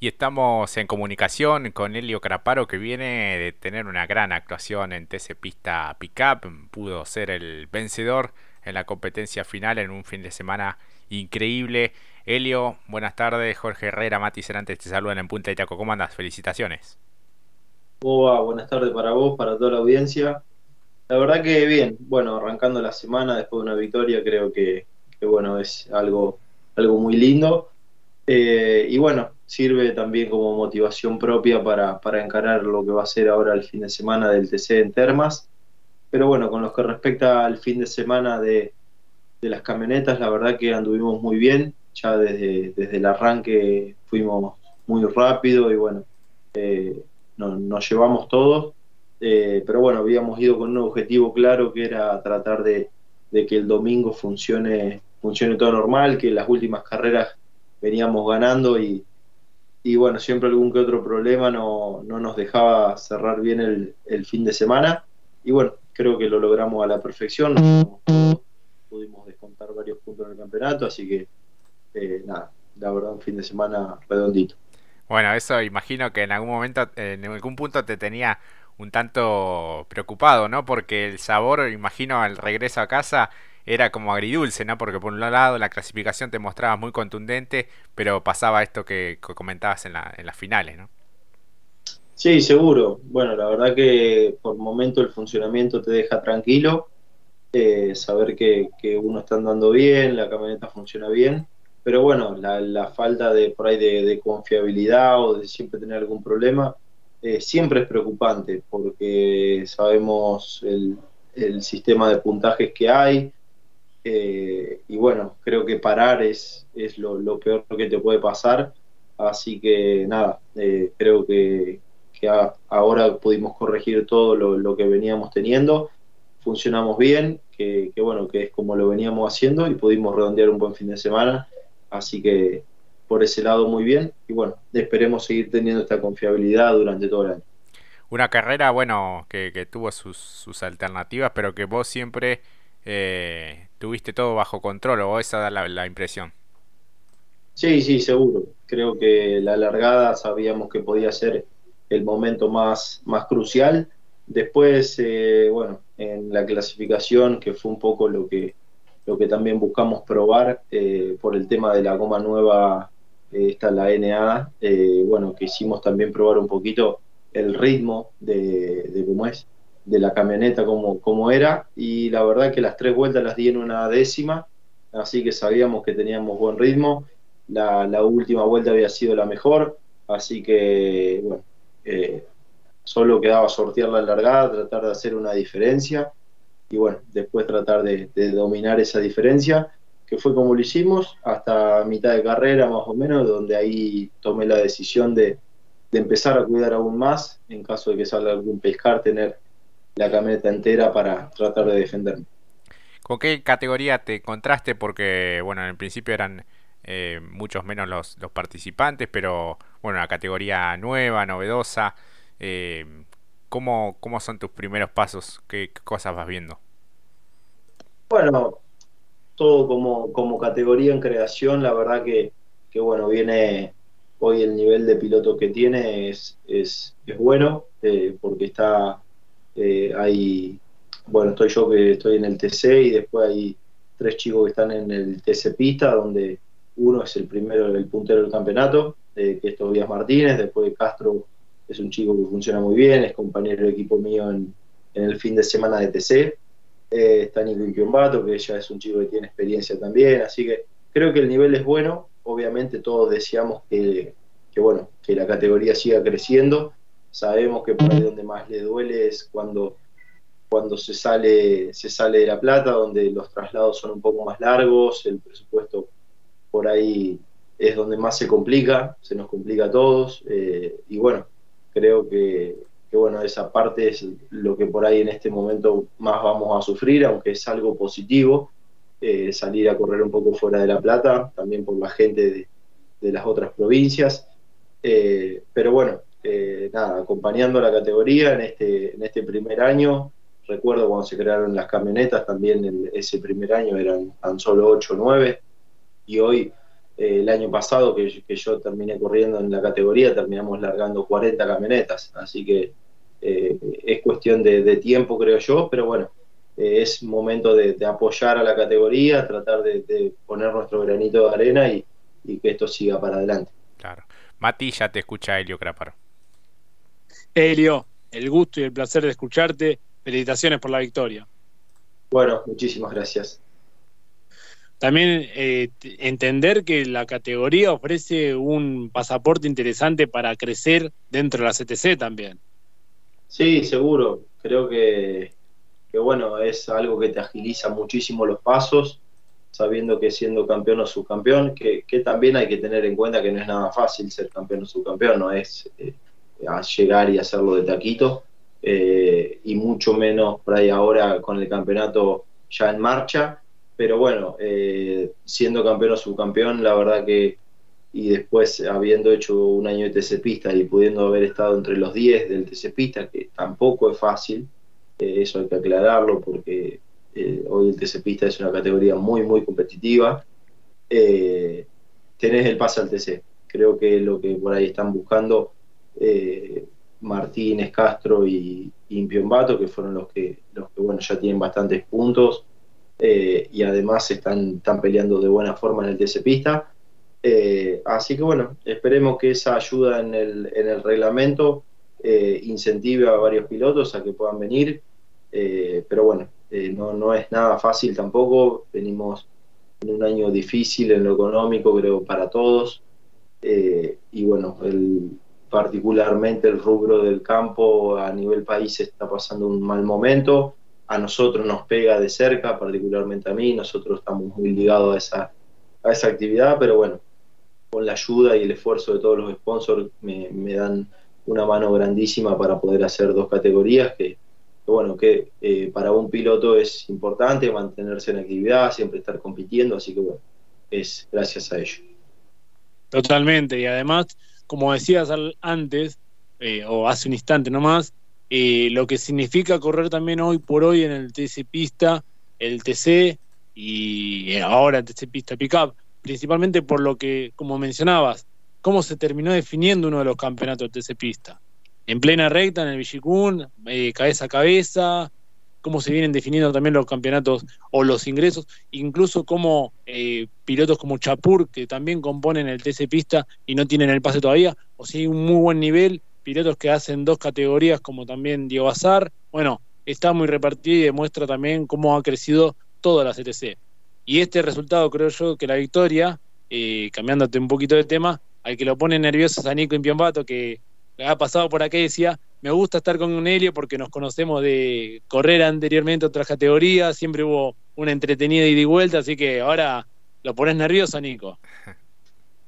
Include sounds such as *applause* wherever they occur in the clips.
Y estamos en comunicación con Elio Craparo que viene de tener una gran actuación en TC Pista Pickup. Pudo ser el vencedor en la competencia final en un fin de semana increíble. Elio, buenas tardes. Jorge Herrera, Mati Cerantes te saludan en Punta de Taco. ¿Cómo andas? Felicitaciones. buenas tardes para vos, para toda la audiencia. La verdad que bien, bueno, arrancando la semana después de una victoria creo que, bueno, es algo, algo muy lindo. Eh, y bueno, sirve también como motivación propia para, encarar lo que va a ser ahora el fin de semana del TC en Termas. Pero bueno, con lo que respecta al fin de semana de, las camionetas, la verdad que anduvimos muy bien. Ya desde, desde el arranque fuimos muy rápido y bueno, eh, nos llevamos todos. Eh, pero bueno, habíamos ido con un objetivo claro que era tratar de, de que el domingo funcione, funcione todo normal, que las últimas carreras veníamos ganando y, y bueno, siempre algún que otro problema no, no nos dejaba cerrar bien el, el, fin de semana. Y bueno, creo que lo logramos a la perfección. Pudimos descontar varios puntos en el campeonato, así que eh, nada, la verdad, un fin de semana redondito. Bueno, eso imagino que en algún momento, en algún punto te tenía un tanto preocupado, ¿no? Porque el sabor, imagino, al regreso a casa era como agridulce, ¿no? Porque por un lado la clasificación te mostraba muy contundente, pero pasaba esto que comentabas en, la, en las finales, ¿no? Sí, seguro. Bueno, la verdad que por momento el funcionamiento te deja tranquilo, eh, saber que, uno está andando bien, la camioneta funciona bien, pero bueno, la, falta de por ahí de, confiabilidad o de siempre tener algún problema eh, siempre es preocupante porque sabemos el, el sistema de puntajes que hay, eh, y bueno, creo que parar es, es lo, peor que te puede pasar. Así que nada, eh, creo que, ahora pudimos corregir todo lo, que veníamos teniendo. Funcionamos bien, que, bueno, que es como lo veníamos haciendo y pudimos redondear un buen fin de semana. Así que por ese lado muy bien. Y bueno, esperemos seguir teniendo esta confiabilidad durante todo el año. Una carrera, bueno, que, que tuvo sus, sus alternativas, pero que vos siempre eh, tuviste todo bajo control o esa da la, impresión. Sí, sí, seguro. Creo que la largada sabíamos que podía ser el momento más, más crucial. Después, eh, bueno, en la clasificación, que fue un poco lo que, lo que también buscamos probar eh, por el tema de la goma nueva, esta la NA, bueno, quisimos también probar un poquito el ritmo de, de cómo es de la camioneta como, como era y la verdad que las tres vueltas las di en una décima, así que sabíamos que teníamos buen ritmo, la, última vuelta había sido la mejor, así que bueno, eh, solo quedaba sortear la largada, tratar de hacer una diferencia y bueno, después tratar de, dominar esa diferencia, que fue como lo hicimos hasta mitad de carrera más o menos, donde ahí tomé la decisión de, de empezar a cuidar aún más en caso de que salga algún pescar, tener la camioneta entera para tratar de defenderme. ¿Con qué categoría te encontraste? Porque, bueno, en principio eran eh, muchos menos los, los, participantes, pero, bueno, la categoría nueva, novedosa. Eh, ¿cómo, ¿Cómo son tus primeros pasos? ¿Qué, cosas vas viendo? Bueno, todo como, como categoría en creación, la verdad que, que, bueno, viene hoy el nivel de piloto que tiene es, es, es bueno, eh, porque está eh, hay, bueno, estoy yo que estoy en el TC y después hay tres chicos que están en el TC Pista, donde uno es el primero, el puntero del campeonato, eh, que es Tobias Martínez, después Castro es un chico que funciona muy bien, es compañero del equipo mío en, el fin de semana de TC, eh, está Nico Inquiombato, que ya es un chico que tiene experiencia también, así que creo que el nivel es bueno, obviamente todos deseamos que bueno, que la categoría siga creciendo, Sabemos que por ahí donde más le duele es cuando, cuando se, sale, se sale de La Plata, donde los traslados son un poco más largos, el presupuesto por ahí es donde más se complica, se nos complica a todos. Eh, y bueno, creo que, bueno, esa parte es lo que por ahí en este momento más vamos a sufrir, aunque es algo positivo. Eh, salir a correr un poco fuera de La Plata, también por la gente de, las otras provincias. Eh, pero bueno, eh, nada, acompañando la categoría en este, en este primer año. Recuerdo cuando se crearon las camionetas, también ese primer año eran tan solo 8 o 9, y hoy eh, el año pasado que, yo terminé corriendo en la categoría, terminamos largando 40 camionetas, así que eh, es cuestión de, tiempo, creo yo, pero bueno, eh, es momento de, apoyar a la categoría, tratar de, poner nuestro granito de arena y, que esto siga para adelante. Claro. Mati, ya te escucha Helio Craparo. Helio, el gusto y el placer de escucharte. Felicitaciones por la victoria. Bueno, muchísimas gracias. También eh, entender que la categoría ofrece un pasaporte interesante para crecer dentro de la CTC también. Sí, seguro. Creo que, bueno, es algo que te agiliza muchísimo los pasos, sabiendo que siendo campeón o subcampeón, que, que también hay que tener en cuenta que no es nada fácil ser campeón o subcampeón, no es eh, llegar y hacerlo de taquito, eh, y mucho menos por ahí ahora con el campeonato ya en marcha pero bueno, eh, siendo campeón o subcampeón, la verdad que, y después habiendo hecho un año de TC Pista y pudiendo haber estado entre los 10 del TC Pista, que tampoco es fácil, eh, eso hay que aclararlo porque hoy el TC Pista es una categoría muy, muy competitiva, tenés el pase al TC. Creo que lo que por ahí están buscando Martínez, Castro y, y que fueron los que, los que bueno, ya tienen bastantes puntos, eh, y además están, están peleando de buena forma en el TC Pista. Eh, así que bueno, esperemos que esa ayuda en el, en el reglamento eh, incentive a varios pilotos a que puedan venir. pero bueno, no, no es nada fácil tampoco. Venimos en un año difícil en lo económico, creo, para todos. y bueno, el, particularmente el rubro del campo a nivel país está pasando un mal momento a nosotros nos pega de cerca, particularmente a mí, nosotros estamos muy ligados a esa, a esa actividad, pero bueno, con la ayuda y el esfuerzo de todos los sponsors me, dan una mano grandísima para poder hacer dos categorías que, bueno, que eh, para un piloto es importante mantenerse en actividad, siempre estar compitiendo, así que bueno, es gracias a ello. Totalmente, y además, como decías antes, eh, o hace un instante nomás, eh, lo que significa correr también hoy por hoy en el TC Pista, el TC y eh, ahora el TC Pista Pickup, principalmente por lo que, como mencionabas, cómo se terminó definiendo uno de los campeonatos del TC Pista. En plena recta, en el Villicún, eh, cabeza a cabeza, cómo se vienen definiendo también los campeonatos o los ingresos, incluso como pilotos como Chapur, que también componen el TC Pista y no tienen el pase todavía, o si hay un muy buen nivel pilotos que hacen dos categorías como también Diego Azar. Bueno, está muy repartido y demuestra también cómo ha crecido toda la CTC. Y este resultado creo yo que la victoria, eh, cambiándote un poquito de tema, al que lo pone nervioso es a Nico Impiombato, que ha pasado por acá decía, me gusta estar con un Helio porque nos conocemos de correr anteriormente otras categorías, siempre hubo una entretenida ida y vuelta, así que ahora lo pones nervioso, Nico.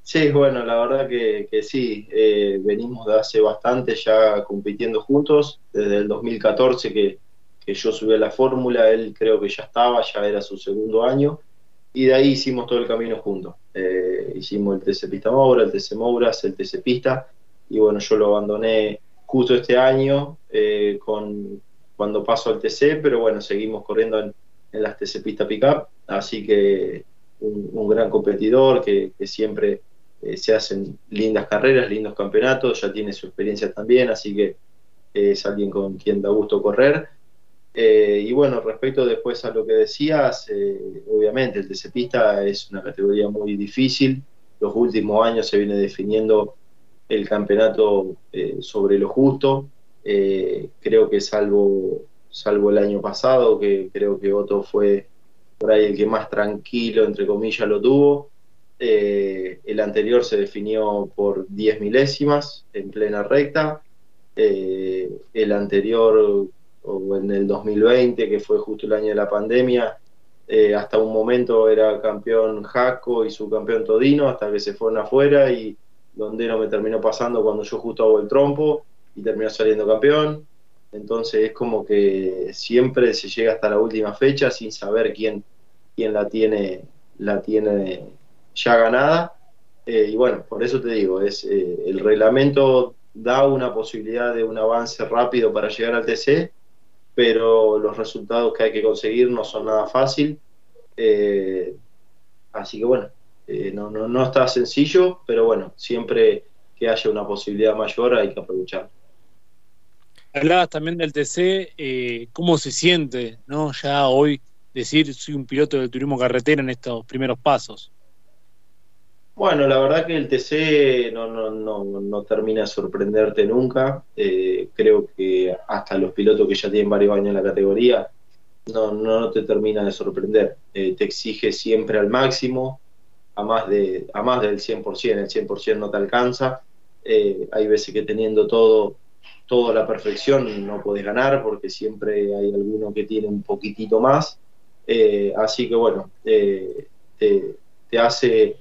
Sí, bueno, la verdad que, sí, eh, venimos de hace bastante ya compitiendo juntos, desde el 2014 que, yo subí a la fórmula, él creo que ya estaba, ya era su segundo año, y de ahí hicimos todo el camino juntos. Eh, hicimos el TC Pista Moura, el TC Mouras, el TC Pista, y bueno, yo lo abandoné justo este año eh, con, cuando paso al TC, pero bueno, seguimos corriendo en, las TC Pista Pickup, así que un, gran competidor que siempre eh, se hacen lindas carreras, lindos campeonatos, ya tiene su experiencia también, así que eh, es alguien con quien da gusto correr. Y bueno, respecto después a lo que decías, obviamente el TC Pista es una categoría muy difícil. Los últimos años se viene definiendo el campeonato sobre lo justo. creo que salvo, salvo el año pasado, que creo que Otto fue por ahí el que más tranquilo, entre comillas, lo tuvo. Eh, el anterior se definió por 10 milésimas en plena recta. Eh, el anterior, o en el 2020, que fue justo el año de la pandemia, eh, hasta un momento era campeón Jaco y su campeón Todino, hasta que se fueron afuera y donde no me terminó pasando cuando yo justo hago el trompo y terminó saliendo campeón. Entonces es como que siempre se llega hasta la última fecha sin saber quién, quién la tiene, la tiene ya ganada. Eh, y bueno, por eso te digo, es eh, el reglamento da una posibilidad de un avance rápido para llegar al TC, pero los resultados que hay que conseguir no son nada fácil. Eh, así que bueno, no, no, no está sencillo, pero bueno, siempre que haya una posibilidad mayor hay que aprovechar. Hablabas también del TC, eh, ¿cómo se siente no ya hoy decir soy un piloto del turismo carretera en estos primeros pasos? Bueno, la verdad que el TC no, no, no, no termina de sorprenderte nunca. Eh, creo que hasta los pilotos que ya tienen varios años en la categoría no, no te termina de sorprender. Eh, te exige siempre al máximo, a más, de, a más del 100%, el 100% no te alcanza. Eh, hay veces que teniendo todo, todo a la perfección no puedes ganar porque siempre hay alguno que tiene un poquitito más. así que bueno, te, te hace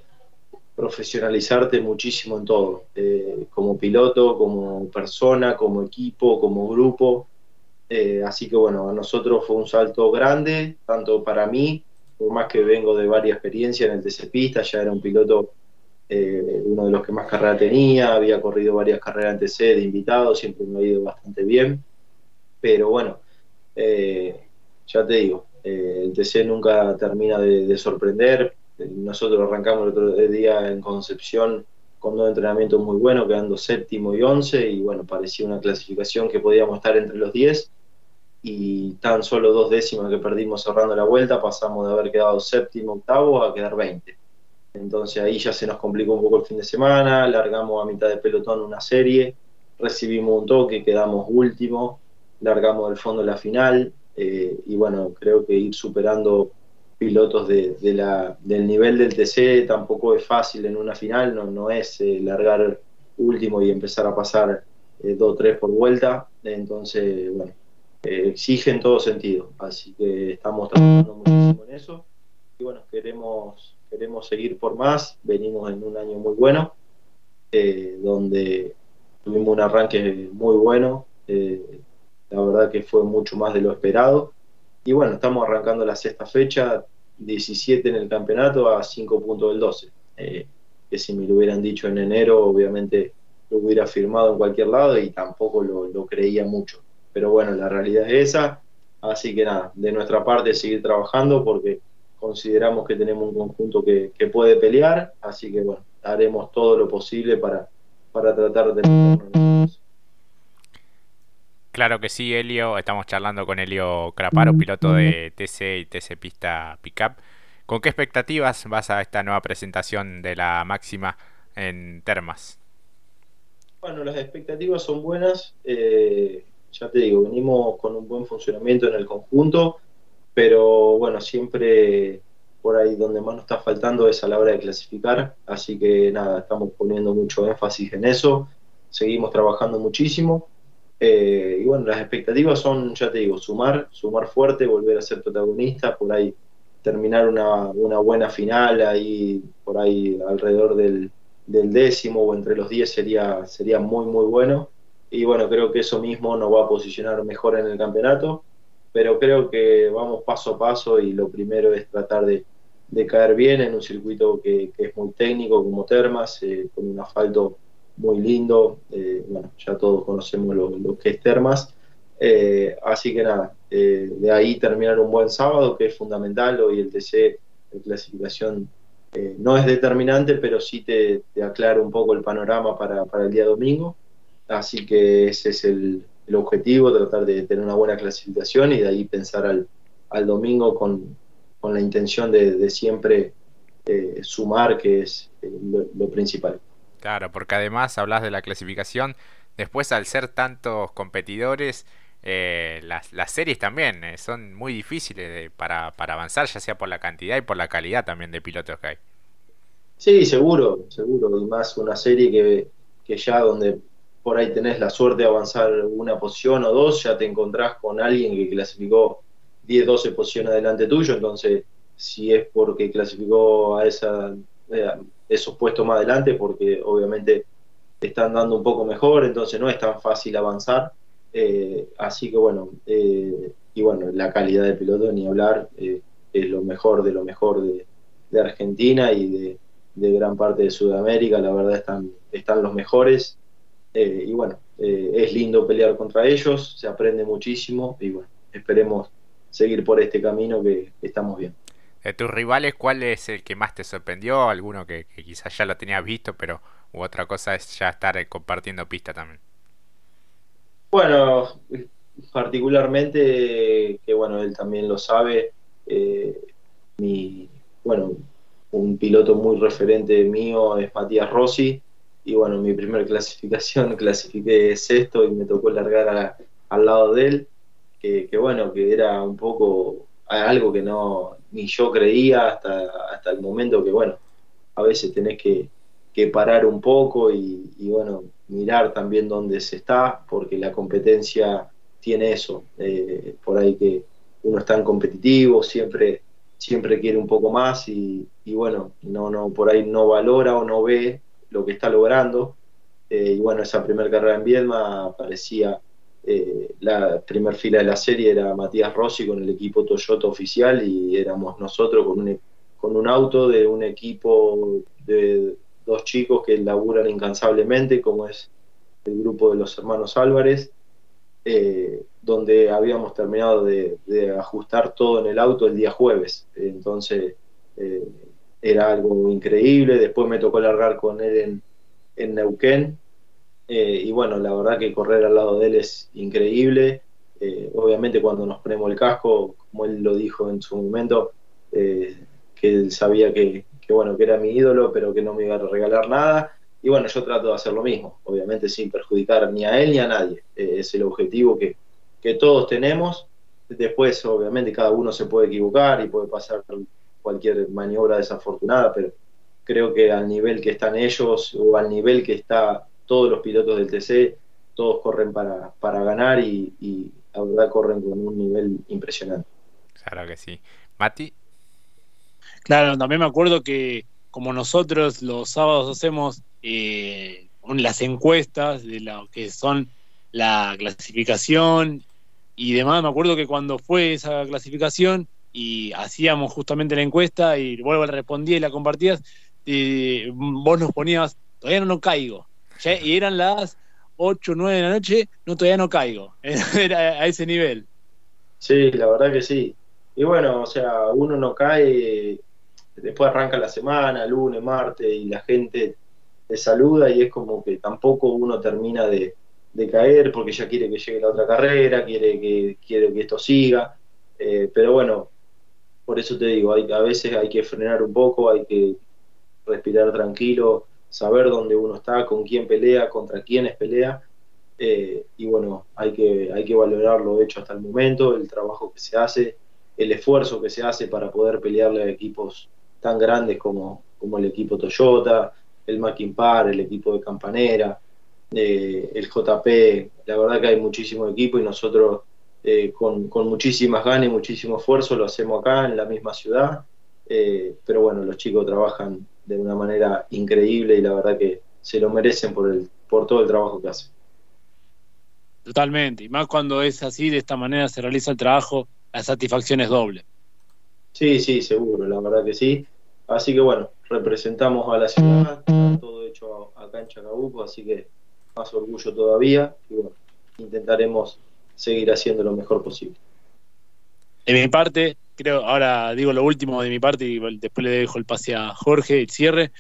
profesionalizarte muchísimo en todo, eh, como piloto, como persona, como equipo, como grupo. Eh, así que bueno, a nosotros fue un salto grande, tanto para mí, por más que vengo de varias experiencias en el TC Pista, ya era un piloto, eh, uno de los que más carrera tenía, había corrido varias carreras en TC de invitado, siempre me ha ido bastante bien. Pero bueno, ya te digo, el TC nunca termina de sorprender, nosotros arrancamos el otro día en Concepción con dos entrenamientos muy buenos, quedando séptimo y once, y bueno, parecía una clasificación que podíamos estar entre los diez, y tan solo dos décimas que perdimos cerrando la vuelta, pasamos de haber quedado séptimo, octavo, a quedar veinte. Entonces ahí ya se nos complicó un poco el fin de semana, largamos a mitad de pelotón una serie, recibimos un toque, quedamos último, largamos del fondo la final, eh, y bueno, creo que ir superando pilotos de, la, del nivel del TC tampoco es fácil en una final, no, no es eh, largar último y empezar a pasar eh, dos o tres por vuelta, entonces, bueno, exige en todo sentido, así que estamos trabajando muchísimo en eso y bueno, queremos, queremos seguir por más, venimos en un año muy bueno, donde tuvimos un arranque muy bueno, la verdad que fue mucho más de lo esperado y bueno, estamos arrancando la sexta fecha, 17 en el campeonato a 5 puntos del 12. Eh, que si me lo hubieran dicho en enero, obviamente lo hubiera firmado en cualquier lado y tampoco lo, creía mucho. Pero bueno, la realidad es esa. Así que nada, de nuestra parte seguir trabajando porque consideramos que tenemos un conjunto que, puede pelear. Así que bueno, haremos todo lo posible para, para tratar de Claro que sí, Elio. Estamos charlando con Elio Craparo, piloto de TC y TC Pista Pickup. ¿Con qué expectativas vas a esta nueva presentación de la máxima en Termas? Bueno, las expectativas son buenas. Eh, ya te digo, venimos con un buen funcionamiento en el conjunto, pero bueno, siempre por ahí donde más nos está faltando es a la hora de clasificar. Así que nada, estamos poniendo mucho énfasis en eso. Seguimos trabajando muchísimo eh, y bueno, las expectativas son, ya te digo, sumar, sumar fuerte, volver a ser protagonista, por ahí terminar una, buena final, ahí por ahí alrededor del, décimo o entre los diez sería, sería muy, muy bueno. Y bueno, creo que eso mismo nos va a posicionar mejor en el campeonato, pero creo que vamos paso a paso y lo primero es tratar de, caer bien en un circuito que, es muy técnico como Termas, eh, con un asfalto muy lindo. Eh, bueno, ya todos conocemos lo, que es Termas. Eh, así que nada, de ahí terminar un buen sábado, que es fundamental. Hoy el TC de clasificación no es determinante, pero sí te, aclara un poco el panorama para, el día domingo. Así que ese es el, objetivo, tratar de tener una buena clasificación y de ahí pensar al, al domingo con, la intención de, siempre sumar, que es lo principal. Claro, porque además hablas de la clasificación. Después, al ser tantos competidores, eh, las, las, series también eh, son muy difíciles para, para avanzar, ya sea por la cantidad y por la calidad también de pilotos que hay. Sí, seguro, seguro. Y más una serie que, que ya donde por ahí tenés la suerte de avanzar una posición o dos, ya te encontrás con alguien que clasificó 10, 12 posiciones adelante tuyo. Entonces, si es porque clasificó a esa eh, esos puestos más adelante porque obviamente están dando un poco mejor, entonces no es tan fácil avanzar. Eh, así que bueno, eh, y bueno, la calidad de piloto, ni hablar, es lo mejor de lo mejor de, Argentina y de, gran parte de Sudamérica, la verdad están, están los mejores. Y bueno, es lindo pelear contra ellos, se aprende muchísimo y bueno, esperemos seguir por este camino que estamos bien. De tus rivales, ¿cuál es el que más te sorprendió? ¿Alguno que, quizás ya lo tenías visto, pero u otra cosa es ya estar eh, compartiendo pista también? Bueno, particularmente, que bueno, él también lo sabe, eh, mi, bueno, un piloto muy referente mío es Matías Rossi, y bueno, mi primera clasificación *laughs* clasifiqué sexto y me tocó largar al lado de él, que, que, bueno, que era un poco algo que no ni yo creía hasta, hasta el momento que bueno, a veces tenés que, que parar un poco y, y, bueno, mirar también dónde se está, porque la competencia tiene eso, eh, por ahí que uno es tan competitivo, siempre, siempre quiere un poco más y, y, bueno, no, no, por ahí no valora o no ve lo que está logrando. Eh, y bueno, esa primera carrera en Viedma parecía eh, la primera fila de la serie era Matías Rossi con el equipo Toyota oficial y éramos nosotros con un, con un auto de un equipo de dos chicos que laburan incansablemente, como es el grupo de los hermanos Álvarez, eh, donde habíamos terminado de, ajustar todo en el auto el día jueves. Entonces era algo increíble. Después me tocó largar con él en, en Neuquén. Eh, y bueno, la verdad que correr al lado de él es increíble. obviamente cuando nos ponemos el casco, como él lo dijo en su momento, que él sabía que, que, bueno, que era mi ídolo, pero que no me iba a regalar nada. Y bueno, yo trato de hacer lo mismo, obviamente sin perjudicar ni a él ni a nadie. Eh, es el objetivo que, que, todos tenemos. Después, obviamente, cada uno se puede equivocar y puede pasar cualquier maniobra desafortunada, pero creo que al nivel que están ellos o al nivel que está todos los pilotos del TC, todos corren para, para ganar y, y la verdad corren con un nivel impresionante. Claro que sí. Mati. Claro, también me acuerdo que como nosotros los sábados hacemos eh, las encuestas de lo que son la clasificación y demás. Me acuerdo que cuando fue esa clasificación y hacíamos justamente la encuesta y vuelvo a respondía y la compartías, eh, vos nos ponías, todavía no, caigo. Y eran las 8, 9 de la noche, no, todavía no caigo. *laughs* Era a ese nivel. Sí, la verdad que sí. Y bueno, o sea, uno no cae, después arranca la semana, lunes, martes, y la gente te saluda y es como que tampoco uno termina de, caer porque ya quiere que llegue la otra carrera, quiere que, quiere que esto siga. Eh, pero bueno, por eso te digo, hay, a veces hay que frenar un poco, hay que respirar tranquilo, saber dónde uno está, con quién pelea, contra quiénes pelea. Eh, y bueno, hay que, hay que valorar lo hecho hasta el momento, el trabajo que se hace, el esfuerzo que se hace para poder pelearle a equipos tan grandes como, como el equipo Toyota, el Maquimpar, el equipo de Campanera, eh, el JP, la verdad que hay muchísimo equipo y nosotros eh, con, muchísimas ganas y muchísimo esfuerzo lo hacemos acá en la misma ciudad, eh, pero bueno, los chicos trabajan de una manera increíble y la verdad que se lo merecen por, el, por todo el trabajo que hacen. Totalmente, y más cuando es así, de esta manera se realiza el trabajo, la satisfacción es doble. Sí, sí, seguro, la verdad que sí. Así que bueno, representamos a la ciudad, todo hecho acá en Chacabuco, así que más orgullo todavía y bueno, intentaremos seguir haciendo lo mejor posible. De mi parte, creo, ahora digo lo último de mi parte y después le dejo el pase a Jorge, el cierre.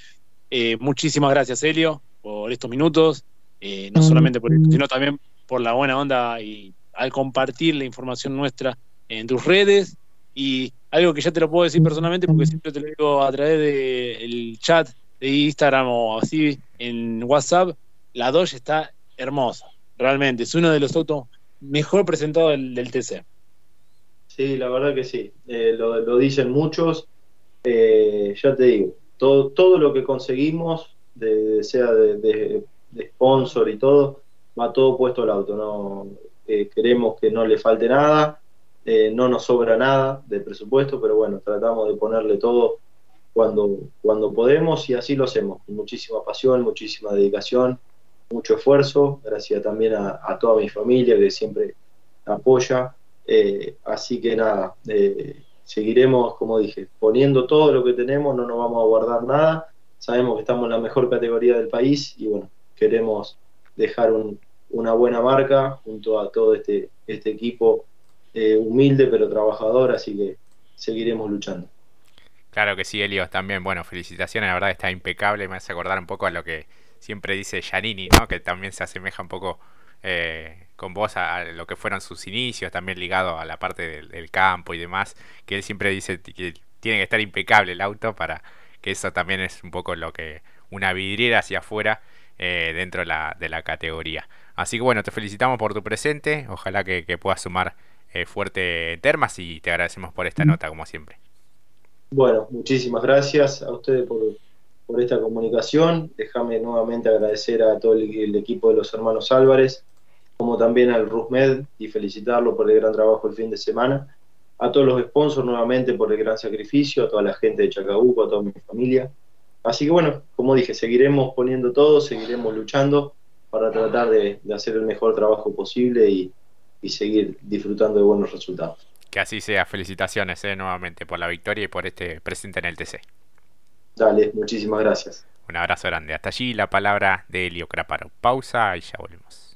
Eh, muchísimas gracias, Helio, por estos minutos, eh, no solamente por esto, sino también por la buena onda y al compartir la información nuestra en tus redes y algo que ya te lo puedo decir personalmente porque siempre te lo digo a través del chat de Instagram o así en WhatsApp, la Dodge está hermosa, realmente. Es uno de los autos mejor presentados del, TC. Sí, la verdad que sí. Eh, lo, dicen muchos. Eh, ya te digo, todo, todo lo que conseguimos, de, sea de, sponsor y todo, va todo puesto al auto. No eh, queremos que no le falte nada eh, no nos sobra nada de presupuesto, pero bueno, tratamos de ponerle todo cuando, cuando podemos y así lo hacemos, con muchísima pasión, muchísima dedicación, mucho esfuerzo, gracias también a, toda mi familia que siempre apoya. Eh, así que nada, eh, seguiremos, como dije, poniendo todo lo que tenemos, no nos vamos a guardar nada, sabemos que estamos en la mejor categoría del país y bueno, queremos dejar una buena marca junto a todo este, este equipo eh, humilde pero trabajador, así que seguiremos luchando. Claro que sí, Elio, también, bueno, felicitaciones, la verdad está impecable, me hace acordar un poco a lo que siempre dice Giannini, ¿no? Que también se asemeja un poco eh, con vos a, lo que fueron sus inicios, también ligado a la parte del, campo y demás, que él siempre dice que tiene que estar impecable el auto para que eso también es un poco lo que una vidriera hacia afuera eh, dentro de la, de la, categoría. Así que bueno, te felicitamos por tu presente, ojalá que, puedas sumar eh, fuerte en Termas y te agradecemos por esta nota como siempre. Bueno, muchísimas gracias a ustedes por, esta comunicación. Déjame nuevamente agradecer a todo el, equipo de los hermanos Álvarez, como también al RUSMED y felicitarlo por el gran trabajo el fin de semana. A todos los sponsors nuevamente por el gran sacrificio, a toda la gente de Chacabuco, a toda mi familia. Así que bueno, como dije, seguiremos poniendo todo, seguiremos luchando para tratar de, hacer el mejor trabajo posible y, y seguir disfrutando de buenos resultados. Que así sea. Felicitaciones eh, nuevamente por la victoria y por este presente en el TC. Dale, muchísimas gracias. Un abrazo grande. Hasta allí la palabra de Elio Craparo. Pausa y ya volvemos.